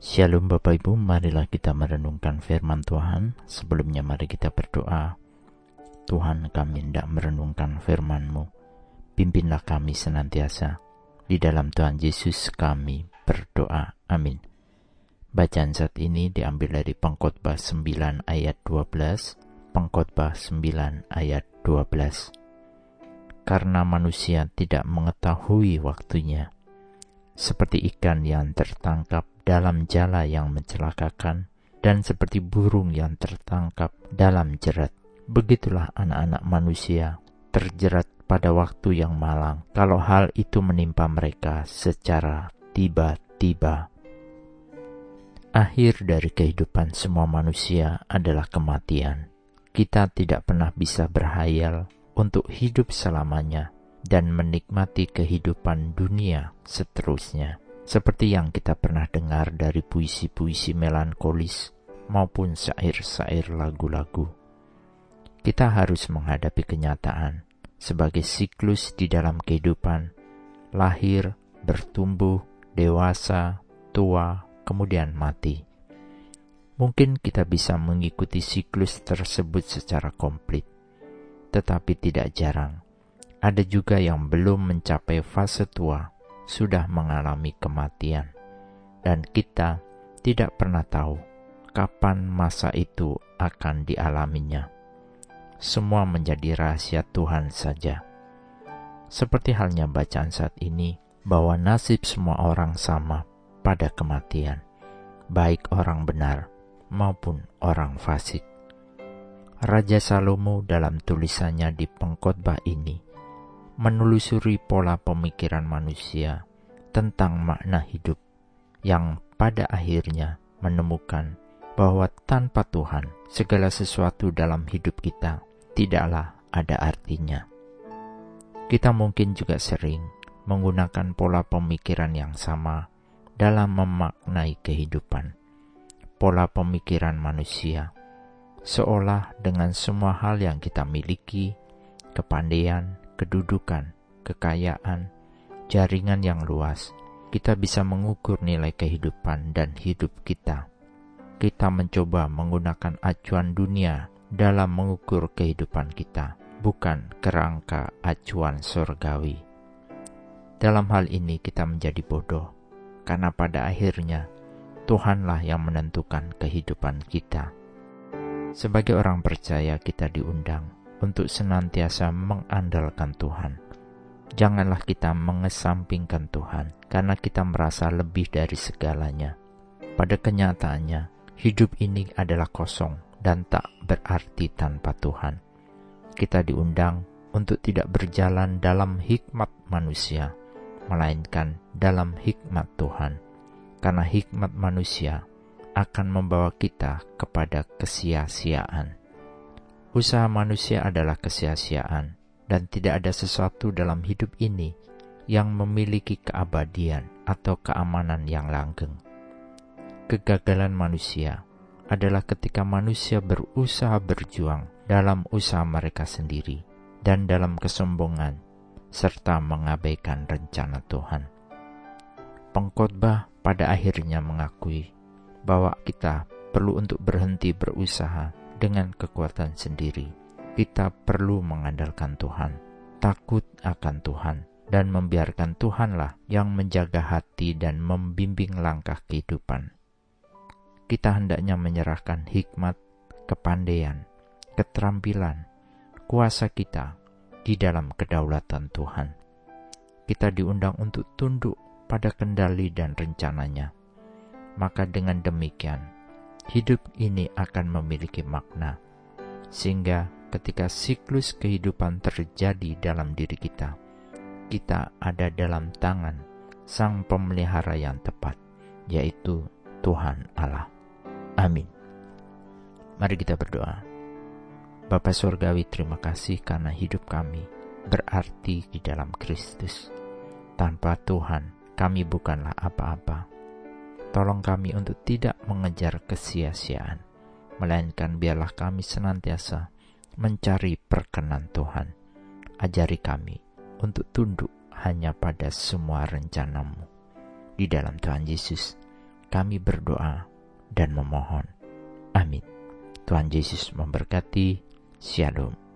Shalom Bapak Ibu, marilah kita merenungkan firman Tuhan. Sebelumnya mari kita berdoa. Tuhan kami hendak merenungkan firman-Mu. Pimpinlah kami senantiasa. Di dalam Tuhan Yesus kami berdoa. Amin. Bacaan saat ini diambil dari Pengkhotbah 9 ayat 12. Pengkhotbah 9 ayat 12. Karena manusia tidak mengetahui waktunya, seperti ikan yang tertangkap dalam jala yang mencelakakan, dan seperti burung yang tertangkap dalam jerat. Begitulah anak-anak manusia terjerat pada waktu yang malang, kalau hal itu menimpa mereka secara tiba-tiba. Akhir dari kehidupan semua manusia adalah kematian. Kita tidak pernah bisa berhayal untuk hidup selamanya dan menikmati kehidupan dunia seterusnya, seperti yang kita pernah dengar dari puisi-puisi melankolis maupun syair-syair lagu-lagu. Kita harus menghadapi kenyataan sebagai siklus di dalam kehidupan, lahir, bertumbuh, dewasa, tua, kemudian mati. Mungkin kita bisa mengikuti siklus tersebut secara komplit, tetapi tidak jarang ada juga yang belum mencapai fase tua, sudah mengalami kematian, dan kita tidak pernah tahu kapan masa itu akan dialaminya. Semua menjadi rahasia Tuhan saja. Seperti halnya bacaan saat ini, bahwa nasib semua orang sama pada kematian, baik orang benar maupun orang fasik. Raja Salomo dalam tulisannya di pengkhotbah ini menelusuri pola pemikiran manusia tentang makna hidup yang pada akhirnya menemukan bahwa tanpa Tuhan segala sesuatu dalam hidup kita tidaklah ada artinya. Kita mungkin juga sering menggunakan pola pemikiran yang sama dalam memaknai kehidupan. Pola pemikiran manusia seolah dengan semua hal yang kita miliki, kepandaian, kedudukan, kekayaan, jaringan yang luas, kita bisa mengukur nilai kehidupan dan hidup kita. Kita mencoba menggunakan acuan dunia dalam mengukur kehidupan kita, bukan kerangka acuan surgawi. Dalam hal ini kita menjadi bodoh, karena pada akhirnya Tuhanlah yang menentukan kehidupan kita. Sebagai orang percaya, kita diundang untuk senantiasa mengandalkan Tuhan. Janganlah kita mengesampingkan Tuhan karena kita merasa lebih dari segalanya. Pada kenyataannya, hidup ini adalah kosong dan tak berarti tanpa Tuhan. Kita diundang untuk tidak berjalan dalam hikmat manusia, melainkan dalam hikmat Tuhan, karena hikmat manusia akan membawa kita kepada kesia-siaan. Usaha manusia adalah kesia-siaan, dan tidak ada sesuatu dalam hidup ini yang memiliki keabadian atau keamanan yang langgeng. Kegagalan manusia adalah ketika manusia berusaha berjuang dalam usaha mereka sendiri dan dalam kesombongan, serta mengabaikan rencana Tuhan. Pengkhotbah pada akhirnya mengakui bahwa kita perlu untuk berhenti berusaha dengan kekuatan sendiri. Kita perlu mengandalkan Tuhan, takut akan Tuhan, dan membiarkan Tuhanlah yang menjaga hati dan membimbing langkah kehidupan. Kita hendaknya menyerahkan hikmat, kepandaian, keterampilan, kuasa kita di dalam kedaulatan Tuhan. Kita diundang untuk tunduk pada kendali dan rencananya. Maka dengan demikian, hidup ini akan memiliki makna, sehingga ketika siklus kehidupan terjadi dalam diri kita, kita ada dalam tangan Sang Pemelihara yang tepat, yaitu Tuhan Allah. Amin. Mari kita berdoa. Bapa Surgawi, terima kasih karena hidup kami berarti di dalam Kristus. Tanpa Tuhan, kami bukanlah apa-apa Tolong kami untuk tidak mengejar kesia-siaan, melainkan biarlah kami senantiasa mencari perkenan Tuhan. Ajari kami untuk tunduk hanya pada semua rencanamu. Di dalam Tuhan Yesus, kami berdoa dan memohon. Amin. Tuhan Yesus memberkati. Shalom.